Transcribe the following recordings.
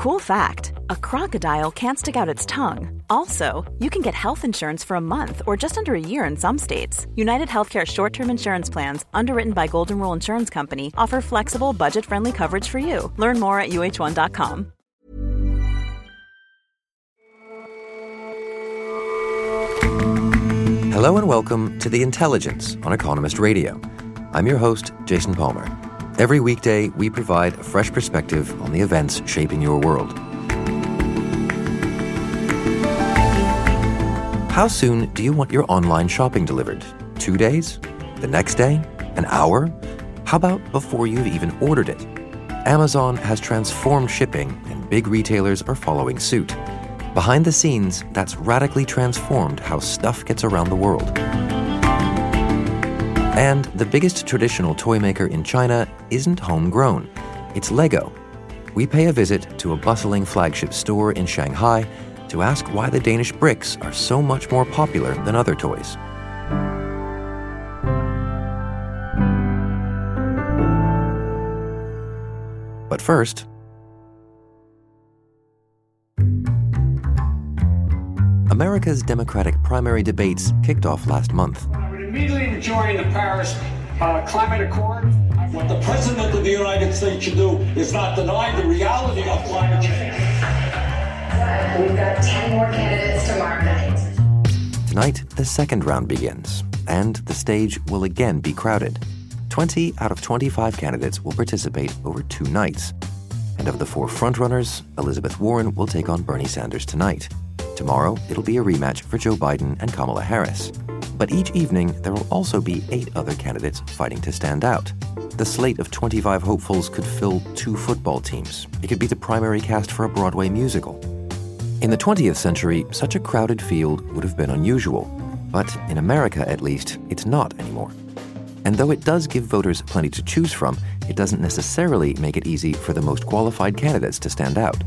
Cool fact a crocodile can't stick out its tongue. Also, you can get health insurance for a month or just under a year in some states. United Healthcare short term insurance plans, underwritten by Golden Rule Insurance Company, offer flexible, budget friendly coverage for you. Learn more at uh1.com. Hello and welcome to The Intelligence on Economist Radio. I'm your host, Jason Palmer. Every weekday, we provide a fresh perspective on the events shaping your world. How soon do you want your online shopping delivered? Two days? The next day? An hour? How about before you've even ordered it? Amazon has transformed shipping, and big retailers are following suit. Behind the scenes, that's radically transformed how stuff gets around the world. And the biggest traditional toy maker in China isn't homegrown, it's Lego. We pay a visit to a bustling flagship store in Shanghai to ask why the Danish bricks are so much more popular than other toys. But first, America's Democratic primary debates kicked off last month immediately join the Paris uh, Climate Accord. What the President of the United States should do is not deny the reality of climate change. We've got 10 more candidates tomorrow night. Tonight, the second round begins, and the stage will again be crowded. 20 out of 25 candidates will participate over two nights. And of the four frontrunners, Elizabeth Warren will take on Bernie Sanders tonight. Tomorrow, it'll be a rematch for Joe Biden and Kamala Harris. But each evening, there will also be eight other candidates fighting to stand out. The slate of 25 hopefuls could fill two football teams. It could be the primary cast for a Broadway musical. In the 20th century, such a crowded field would have been unusual. But in America, at least, it's not anymore. And though it does give voters plenty to choose from, it doesn't necessarily make it easy for the most qualified candidates to stand out.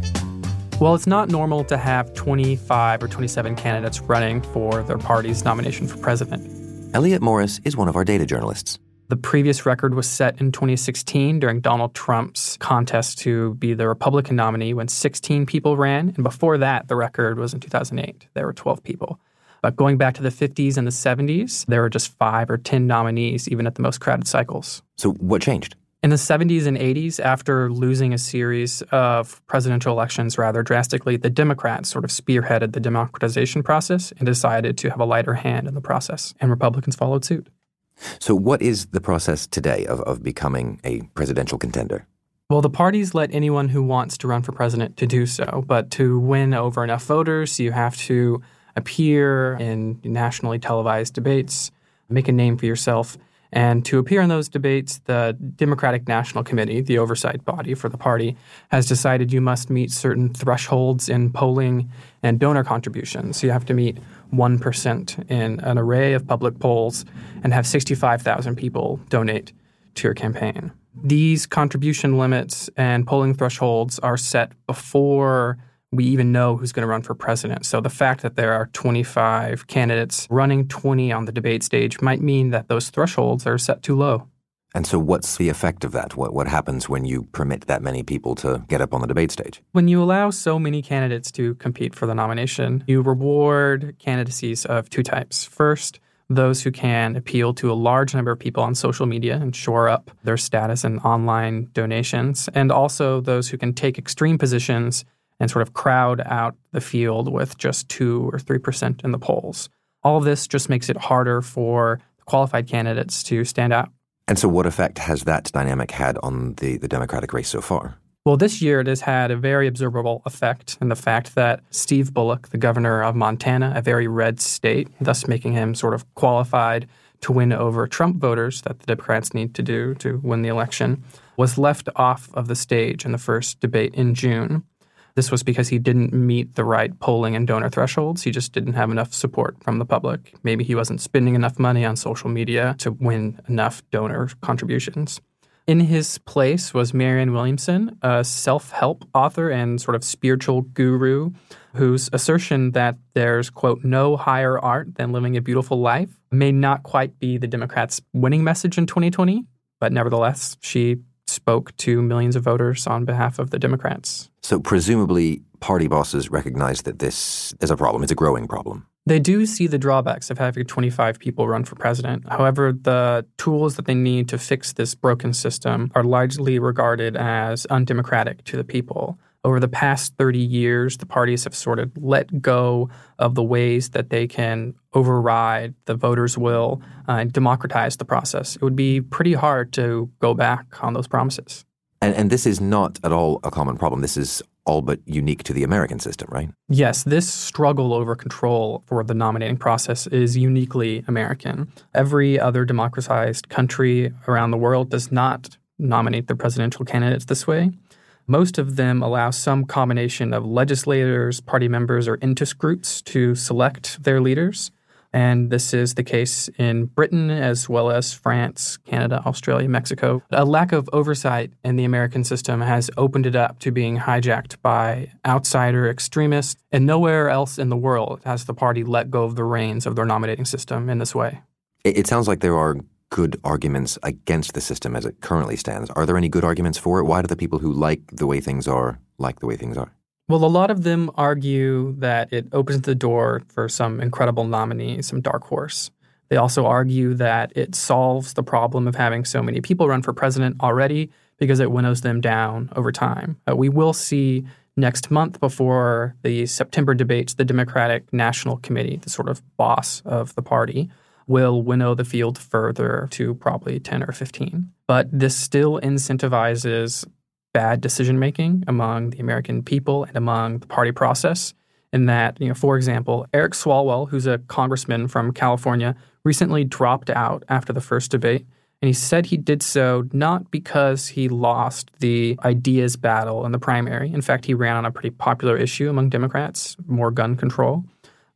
Well, it's not normal to have 25 or 27 candidates running for their party's nomination for president. Elliott Morris is one of our data journalists. The previous record was set in 2016 during Donald Trump's contest to be the Republican nominee when 16 people ran. And before that, the record was in 2008. There were 12 people. But going back to the 50s and the 70s, there were just five or 10 nominees, even at the most crowded cycles. So, what changed? In the 70s and 80s, after losing a series of presidential elections rather drastically, the Democrats sort of spearheaded the democratization process and decided to have a lighter hand in the process, and Republicans followed suit. So, what is the process today of, of becoming a presidential contender? Well, the parties let anyone who wants to run for president to do so, but to win over enough voters, you have to appear in nationally televised debates, make a name for yourself, and to appear in those debates, the Democratic National Committee, the oversight body for the party, has decided you must meet certain thresholds in polling and donor contributions. So you have to meet 1% in an array of public polls and have 65,000 people donate to your campaign. These contribution limits and polling thresholds are set before we even know who's going to run for president. So the fact that there are 25 candidates running 20 on the debate stage might mean that those thresholds are set too low. And so, what's the effect of that? What, what happens when you permit that many people to get up on the debate stage? When you allow so many candidates to compete for the nomination, you reward candidacies of two types. First, those who can appeal to a large number of people on social media and shore up their status and online donations, and also those who can take extreme positions and sort of crowd out the field with just 2 or 3% in the polls. All of this just makes it harder for qualified candidates to stand out. And so, what effect has that dynamic had on the, the Democratic race so far? Well, this year it has had a very observable effect in the fact that Steve Bullock, the governor of Montana, a very red state, thus making him sort of qualified to win over Trump voters that the Democrats need to do to win the election, was left off of the stage in the first debate in June. This was because he didn't meet the right polling and donor thresholds. He just didn't have enough support from the public. Maybe he wasn't spending enough money on social media to win enough donor contributions. In his place was Marianne Williamson, a self help author and sort of spiritual guru whose assertion that there's, quote, no higher art than living a beautiful life may not quite be the Democrats' winning message in 2020, but nevertheless, she spoke to millions of voters on behalf of the Democrats. So, presumably, party bosses recognize that this is a problem. It's a growing problem. They do see the drawbacks of having 25 people run for president. However, the tools that they need to fix this broken system are largely regarded as undemocratic to the people. Over the past 30 years, the parties have sort of let go of the ways that they can override the voters' will uh, and democratize the process. It would be pretty hard to go back on those promises. And, and this is not at all a common problem. This is all but unique to the American system, right? Yes, this struggle over control for the nominating process is uniquely American. Every other democratized country around the world does not nominate their presidential candidates this way. Most of them allow some combination of legislators, party members, or interest groups to select their leaders. And this is the case in Britain as well as France, Canada, Australia, Mexico. A lack of oversight in the American system has opened it up to being hijacked by outsider extremists, and nowhere else in the world has the party let go of the reins of their nominating system in this way. It, sounds like there are good arguments against the system as it currently stands. Are there any good arguments for it? Why do the people who like the way things are like the way things are? Well, a lot of them argue that it opens the door for some incredible nominee, some dark horse. They also argue that it solves the problem of having so many people run for president already because it winnows them down over time. Uh, we will see next month before the September debates the Democratic National Committee, the sort of boss of the party, will winnow the field further to probably 10 or 15. But this still incentivizes bad decision making among the American people and among the party process. In that, you know, for example, Eric Swalwell, who's a congressman from California, recently dropped out after the first debate. And he said he did so not because he lost the ideas battle in the primary. In fact, he ran on a pretty popular issue among Democrats, more gun control,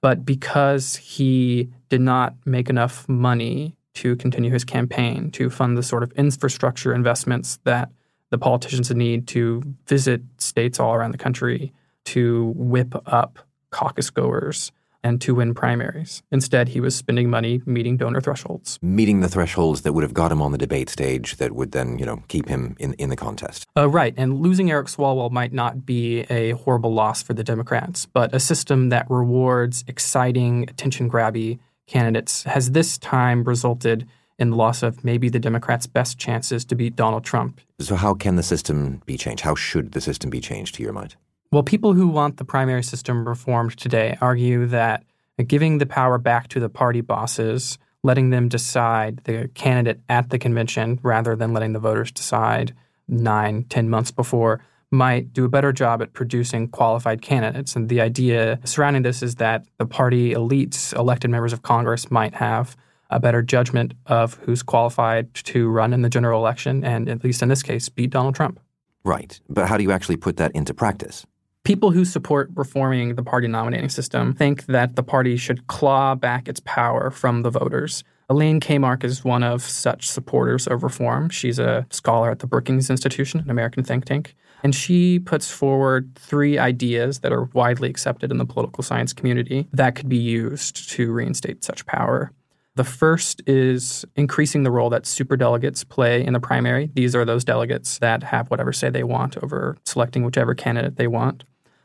but because he did not make enough money to continue his campaign to fund the sort of infrastructure investments that the politicians need to visit states all around the country to whip up caucus goers and to win primaries. Instead, he was spending money meeting donor thresholds. Meeting the thresholds that would have got him on the debate stage that would then, you know, keep him in, in the contest. Uh, right. And losing Eric Swalwell might not be a horrible loss for the Democrats, but a system that rewards exciting, attention grabby candidates has this time resulted in the loss of maybe the Democrats' best chances to beat Donald Trump. So, how can the system be changed? How should the system be changed, to your mind? Well, people who want the primary system reformed today argue that giving the power back to the party bosses, letting them decide the candidate at the convention rather than letting the voters decide nine, ten months before, might do a better job at producing qualified candidates. And the idea surrounding this is that the party elites, elected members of Congress, might have a better judgment of who's qualified to run in the general election and, at least in this case, beat Donald Trump. Right. But how do you actually put that into practice? People who support reforming the party nominating system think that the party should claw back its power from the voters. Elaine Kamarck is one of such supporters of reform. She's a scholar at the Brookings Institution, an American think tank. And she puts forward three ideas that are widely accepted in the political science community that could be used to reinstate such power. The first is increasing the role that superdelegates play in the primary. These are those delegates that have whatever say they want over selecting whichever candidate they want.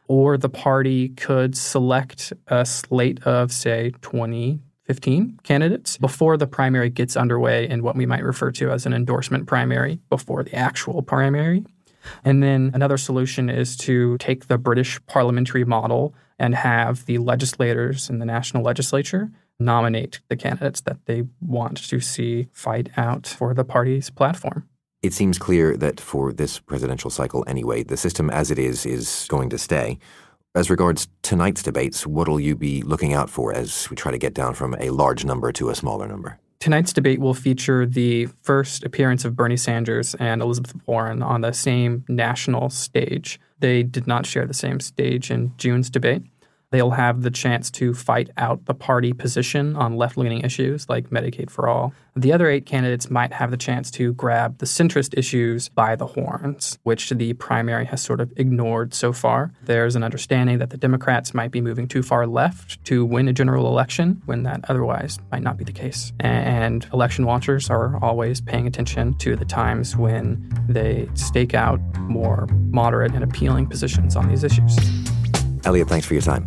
Or the party could select a slate of, say, 20, 15 candidates before the primary gets underway in what we might refer to as an endorsement primary before the actual primary. And then another solution is to take the British parliamentary model and have the legislators in the national legislature nominate the candidates that they want to see fight out for the party's platform. It seems clear that for this presidential cycle anyway, the system as it is is going to stay. As regards tonight's debates, what'll you be looking out for as we try to get down from a large number to a smaller number? Tonight's debate will feature the first appearance of Bernie Sanders and Elizabeth Warren on the same national stage. They did not share the same stage in June's debate. They'll have the chance to fight out the party position on left leaning issues like Medicaid for all. The other eight candidates might have the chance to grab the centrist issues by the horns, which the primary has sort of ignored so far. There's an understanding that the Democrats might be moving too far left to win a general election when that otherwise might not be the case. And election watchers are always paying attention to the times when they stake out more moderate and appealing positions on these issues. Elliott, thanks for your time.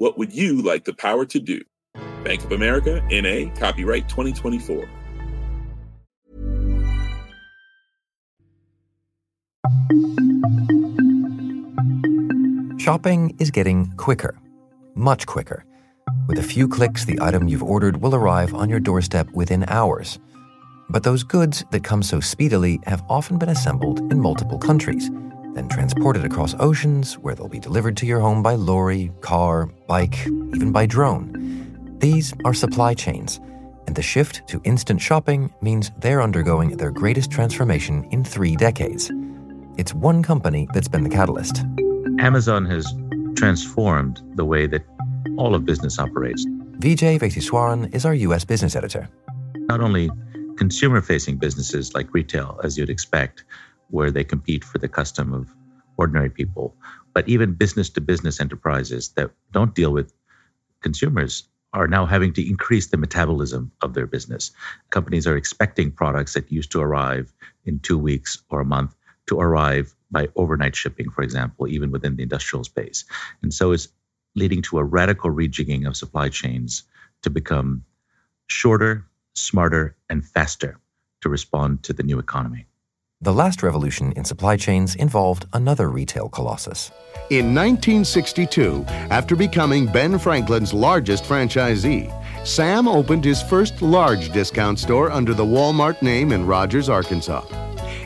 What would you like the power to do? Bank of America, NA, copyright 2024. Shopping is getting quicker, much quicker. With a few clicks, the item you've ordered will arrive on your doorstep within hours. But those goods that come so speedily have often been assembled in multiple countries, then transported across oceans where they'll be delivered to your home by lorry, car, bike, even by drone. These are supply chains, and the shift to instant shopping means they're undergoing their greatest transformation in three decades. It's one company that's been the catalyst. Amazon has transformed the way that all of business operates. Vijay Vaitheeswaran is our U.S. business editor. Not only consumer facing businesses like retail, as you'd expect, where they compete for the custom of ordinary people, but even business to business enterprises that don't deal with consumers are now having to increase the metabolism of their business. Companies are expecting products that used to arrive in two weeks or a month to arrive by overnight shipping, for example, even within the industrial space. And so it's leading to a radical rejigging of supply chains to become shorter, smarter, and faster to respond to the new economy. The last revolution in supply chains involved another retail colossus. In 1962, after becoming Ben Franklin's largest franchisee, Sam opened his first large discount store under the Walmart name in Rogers, Arkansas.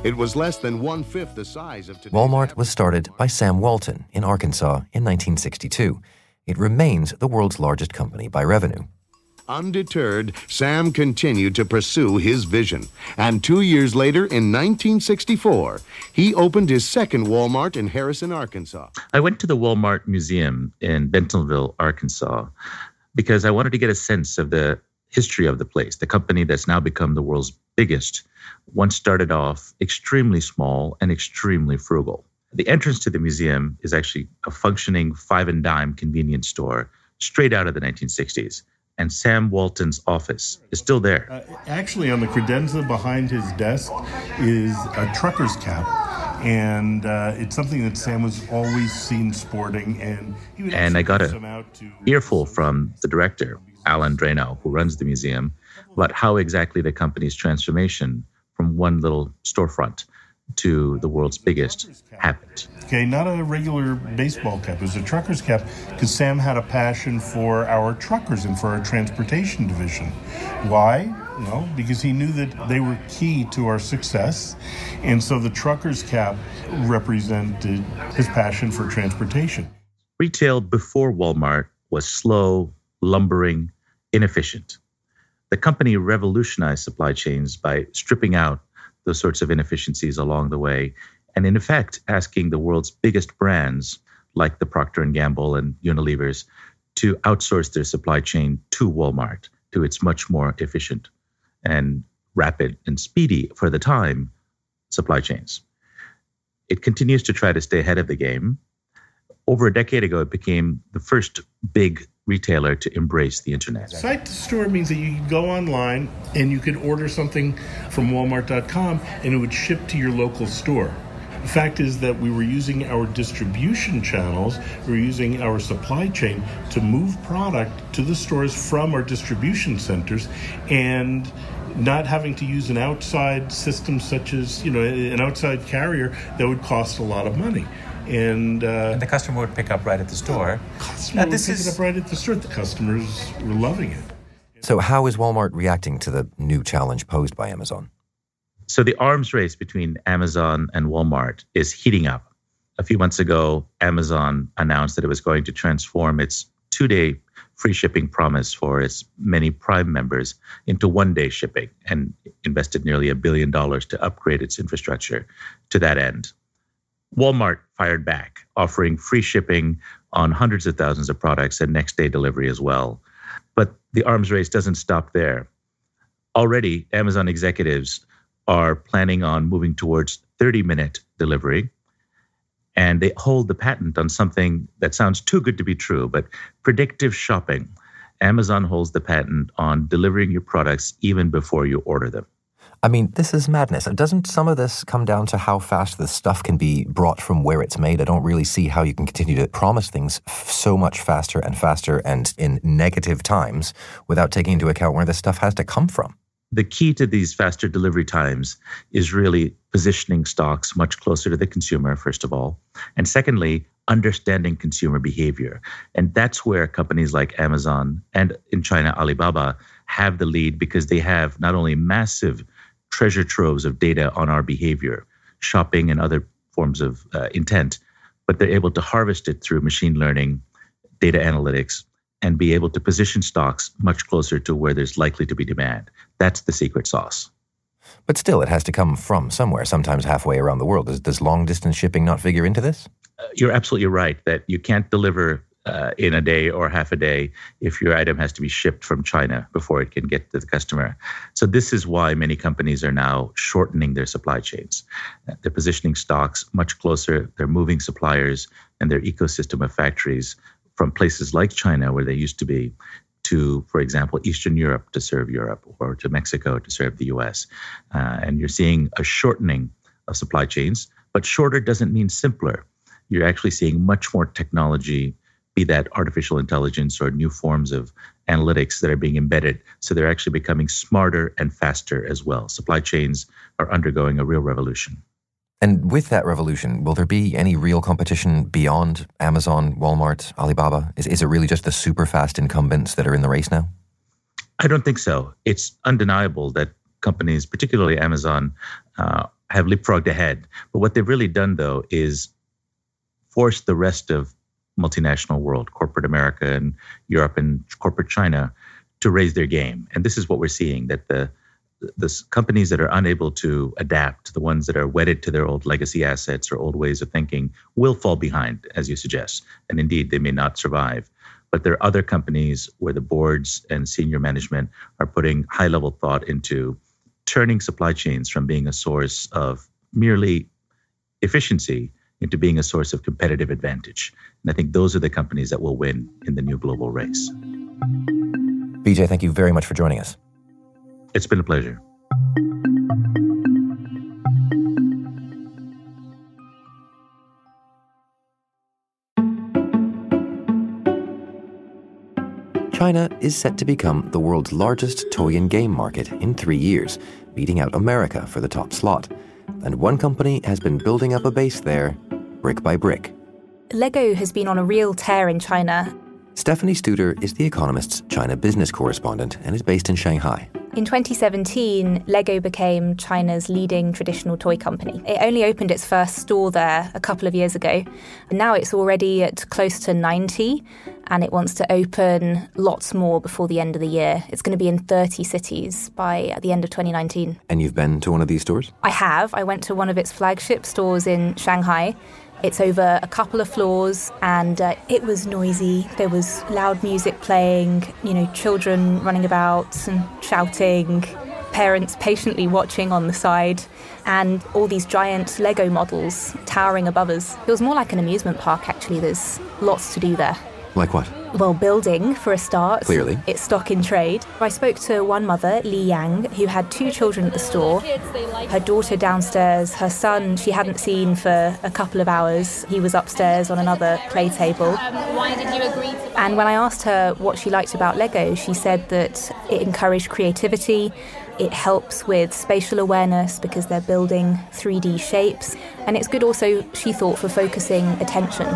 It was less than one fifth the size of today. Walmart was started by Sam Walton in Arkansas in 1962. It remains the world's largest company by revenue. Undeterred, Sam continued to pursue his vision. And two years later, in 1964, he opened his second Walmart in Harrison, Arkansas. I went to the Walmart Museum in Bentonville, Arkansas, because I wanted to get a sense of the history of the place, the company that's now become the world's biggest once started off extremely small and extremely frugal. The entrance to the museum is actually a functioning five and dime convenience store straight out of the 1960s. And Sam Walton's office is still there. Uh, actually, on the credenza behind his desk is a trucker's cap. And uh, it's something that Sam was always seen sporting. And, and I got a earful from the director, Alan Dranow, who runs the museum, about how exactly the company's transformation from one little storefront to the world's biggest happened. Okay, not a regular baseball cap. It was a trucker's cap because Sam had a passion for our truckers and for our transportation division. Why? No, because he knew that they were key to our success. And so the trucker's cap represented his passion for transportation. Retail before Walmart was slow, lumbering, inefficient. The company revolutionized supply chains by stripping out those sorts of inefficiencies along the way, and in effect asking the world's biggest brands like the Procter and Gamble and Unilevers to outsource their supply chain to Walmart, to its much more efficient and rapid and speedy for the time supply chains. It continues to try to stay ahead of the game. Over a decade ago, it became the first big retailer to embrace the internet. Site to store means that you could go online and you could order something from Walmart.com and it would ship to your local store. The fact is that we were using our distribution channels, we were using our supply chain to move product to the stores from our distribution centers and not having to use an outside system such as, you know, an outside carrier that would cost a lot of money. And, uh, and the customer would pick up right at the store. Customer now, this would pick is... it up right at the store. The customers were loving it. So, how is Walmart reacting to the new challenge posed by Amazon? So, the arms race between Amazon and Walmart is heating up. A few months ago, Amazon announced that it was going to transform its two day free shipping promise for its many Prime members into one day shipping and invested nearly a billion dollars to upgrade its infrastructure to that end. Walmart fired back, offering free shipping on hundreds of thousands of products and next day delivery as well. But the arms race doesn't stop there. Already, Amazon executives are planning on moving towards 30 minute delivery. And they hold the patent on something that sounds too good to be true, but predictive shopping. Amazon holds the patent on delivering your products even before you order them. I mean, this is madness. Doesn't some of this come down to how fast the stuff can be brought from where it's made? I don't really see how you can continue to promise things f- so much faster and faster and in negative times without taking into account where this stuff has to come from. The key to these faster delivery times is really positioning stocks much closer to the consumer, first of all. And secondly, understanding consumer behavior. And that's where companies like Amazon and in China, Alibaba have the lead because they have not only massive treasure troves of data on our behavior, shopping, and other forms of uh, intent, but they're able to harvest it through machine learning, data analytics, and be able to position stocks much closer to where there's likely to be demand. That's the secret sauce. But still, it has to come from somewhere, sometimes halfway around the world. Does, does long distance shipping not figure into this? Uh, you're absolutely right that you can't deliver uh, in a day or half a day if your item has to be shipped from China before it can get to the customer. So, this is why many companies are now shortening their supply chains. They're positioning stocks much closer, they're moving suppliers and their ecosystem of factories from places like China, where they used to be, to, for example, Eastern Europe to serve Europe or to Mexico to serve the US. Uh, and you're seeing a shortening of supply chains, but shorter doesn't mean simpler. You're actually seeing much more technology be that artificial intelligence or new forms of analytics that are being embedded. So they're actually becoming smarter and faster as well. Supply chains are undergoing a real revolution. And with that revolution, will there be any real competition beyond Amazon, Walmart, Alibaba? Is, is it really just the super fast incumbents that are in the race now? I don't think so. It's undeniable that companies, particularly Amazon, uh, have leapfrogged ahead. But what they've really done, though, is force the rest of multinational world, corporate America and Europe and corporate China, to raise their game. And this is what we're seeing that the the companies that are unable to adapt, the ones that are wedded to their old legacy assets or old ways of thinking, will fall behind, as you suggest. And indeed, they may not survive. But there are other companies where the boards and senior management are putting high level thought into turning supply chains from being a source of merely efficiency into being a source of competitive advantage. And I think those are the companies that will win in the new global race. Vijay, thank you very much for joining us. It's been a pleasure. China is set to become the world's largest toy and game market in three years, beating out America for the top slot. And one company has been building up a base there brick by brick. Lego has been on a real tear in China. Stephanie Studer is The Economist's China business correspondent and is based in Shanghai. In 2017, Lego became China's leading traditional toy company. It only opened its first store there a couple of years ago. Now it's already at close to 90 and it wants to open lots more before the end of the year. It's going to be in 30 cities by the end of 2019. And you've been to one of these stores? I have. I went to one of its flagship stores in Shanghai it's over a couple of floors and uh, it was noisy. There was loud music playing, you know, children running about and shouting, parents patiently watching on the side, and all these giant Lego models towering above us. It was more like an amusement park, actually. There's lots to do there. Like what? Well, building for a start. Clearly. It's stock in trade. I spoke to one mother, Li Yang, who had two children at the store. Her daughter downstairs, her son she hadn't seen for a couple of hours. He was upstairs on another play table. Why did you agree to And when I asked her what she liked about Lego, she said that it encouraged creativity It helps with spatial awareness because they're building 3D shapes. And it's good also, she thought, for focusing attention.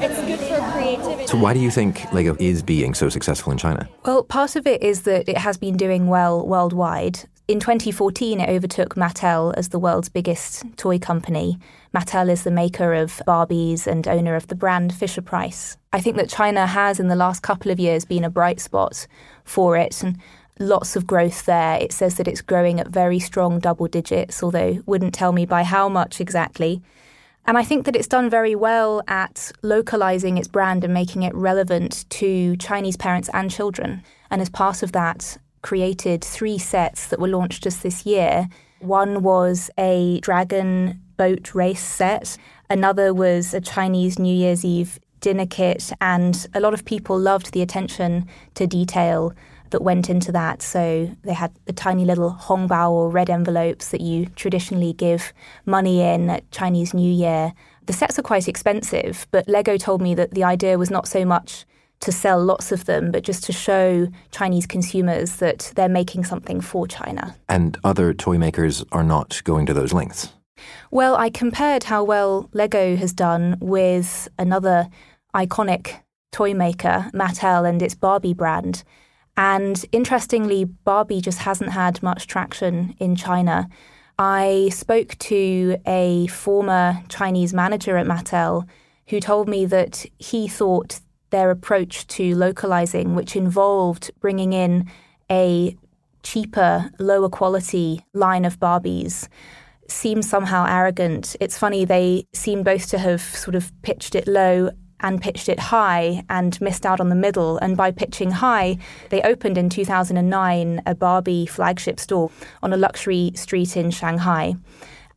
It's good for creativity. So, why do you think Lego is being so successful in China? Well, part of it is that it has been doing well worldwide. In 2014, it overtook Mattel as the world's biggest toy company. Mattel is the maker of Barbies and owner of the brand Fisher Price. I think that China has, in the last couple of years, been a bright spot for it. And lots of growth there. It says that it's growing at very strong double digits, although wouldn't tell me by how much exactly. And I think that it's done very well at localizing its brand and making it relevant to Chinese parents and children. And as part of that, created three sets that were launched just this year. One was a dragon boat race set, another was a Chinese New Year's Eve dinner kit, and a lot of people loved the attention to detail that went into that. So they had the tiny little hongbao or red envelopes that you traditionally give money in at Chinese New Year. The sets are quite expensive, but Lego told me that the idea was not so much to sell lots of them, but just to show Chinese consumers that they're making something for China. And other toy makers are not going to those lengths. Well, I compared how well Lego has done with another iconic toy maker, Mattel, and its Barbie brand. And interestingly, Barbie just hasn't had much traction in China. I spoke to a former Chinese manager at Mattel who told me that he thought their approach to localizing, which involved bringing in a cheaper, lower quality line of Barbies, seemed somehow arrogant. It's funny, they seem both to have sort of pitched it low and pitched it high and missed out on the middle. And by pitching high, they opened in 2009 a Barbie flagship store on a luxury street in Shanghai.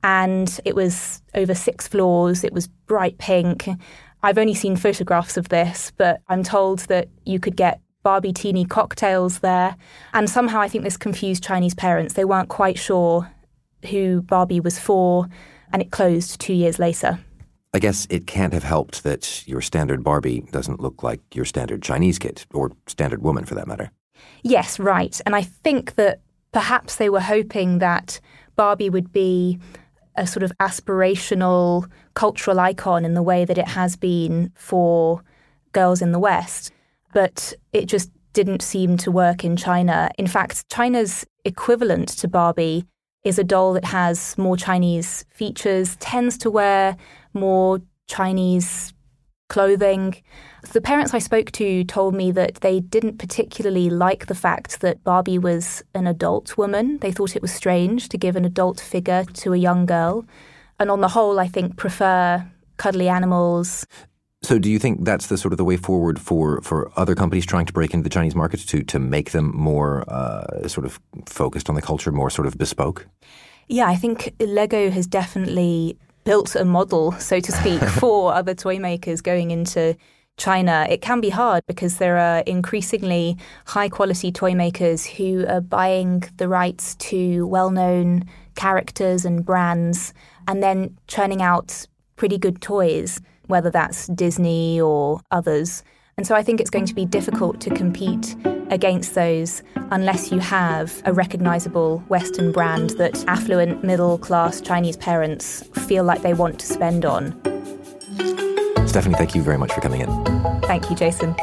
And it was over six floors, it was bright pink. I've only seen photographs of this, but I'm told that you could get Barbie teeny cocktails there. And somehow I think this confused Chinese parents. They weren't quite sure who Barbie was for, and it closed two years later. I guess it can't have helped that your standard Barbie doesn't look like your standard Chinese kid, or standard woman for that matter. Yes, right. And I think that perhaps they were hoping that Barbie would be a sort of aspirational cultural icon in the way that it has been for girls in the West. But it just didn't seem to work in China. In fact, China's equivalent to Barbie is a doll that has more Chinese features, tends to wear more Chinese clothing. The parents I spoke to told me that they didn't particularly like the fact that Barbie was an adult woman. They thought it was strange to give an adult figure to a young girl. And on the whole, I think prefer cuddly animals. So, do you think that's the sort of the way forward for, for other companies trying to break into the Chinese market to to make them more uh, sort of focused on the culture, more sort of bespoke? Yeah, I think Lego has definitely built a model, so to speak, for other toy makers going into China, it can be hard because there are increasingly high quality toy makers who are buying the rights to well known characters and brands and then churning out pretty good toys, whether that's Disney or others. And so I think it's going to be difficult to compete against those unless you have a recognizable Western brand that affluent middle class Chinese parents feel like they want to spend on. Stephanie, thank you very much for coming in. Thank you, Jason.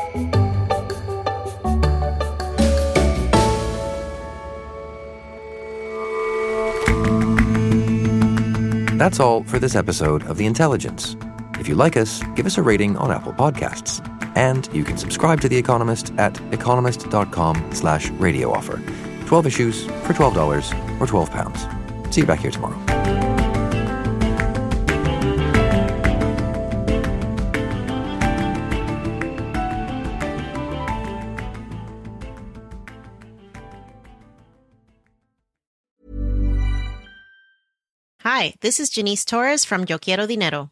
That's all for this episode of The Intelligence. If you like us, give us a rating on Apple Podcasts. And you can subscribe to The Economist at economist.com slash radio offer. 12 issues for $12 or 12 pounds. See you back here tomorrow. Hi, this is Janice Torres from Yo Quiero Dinero.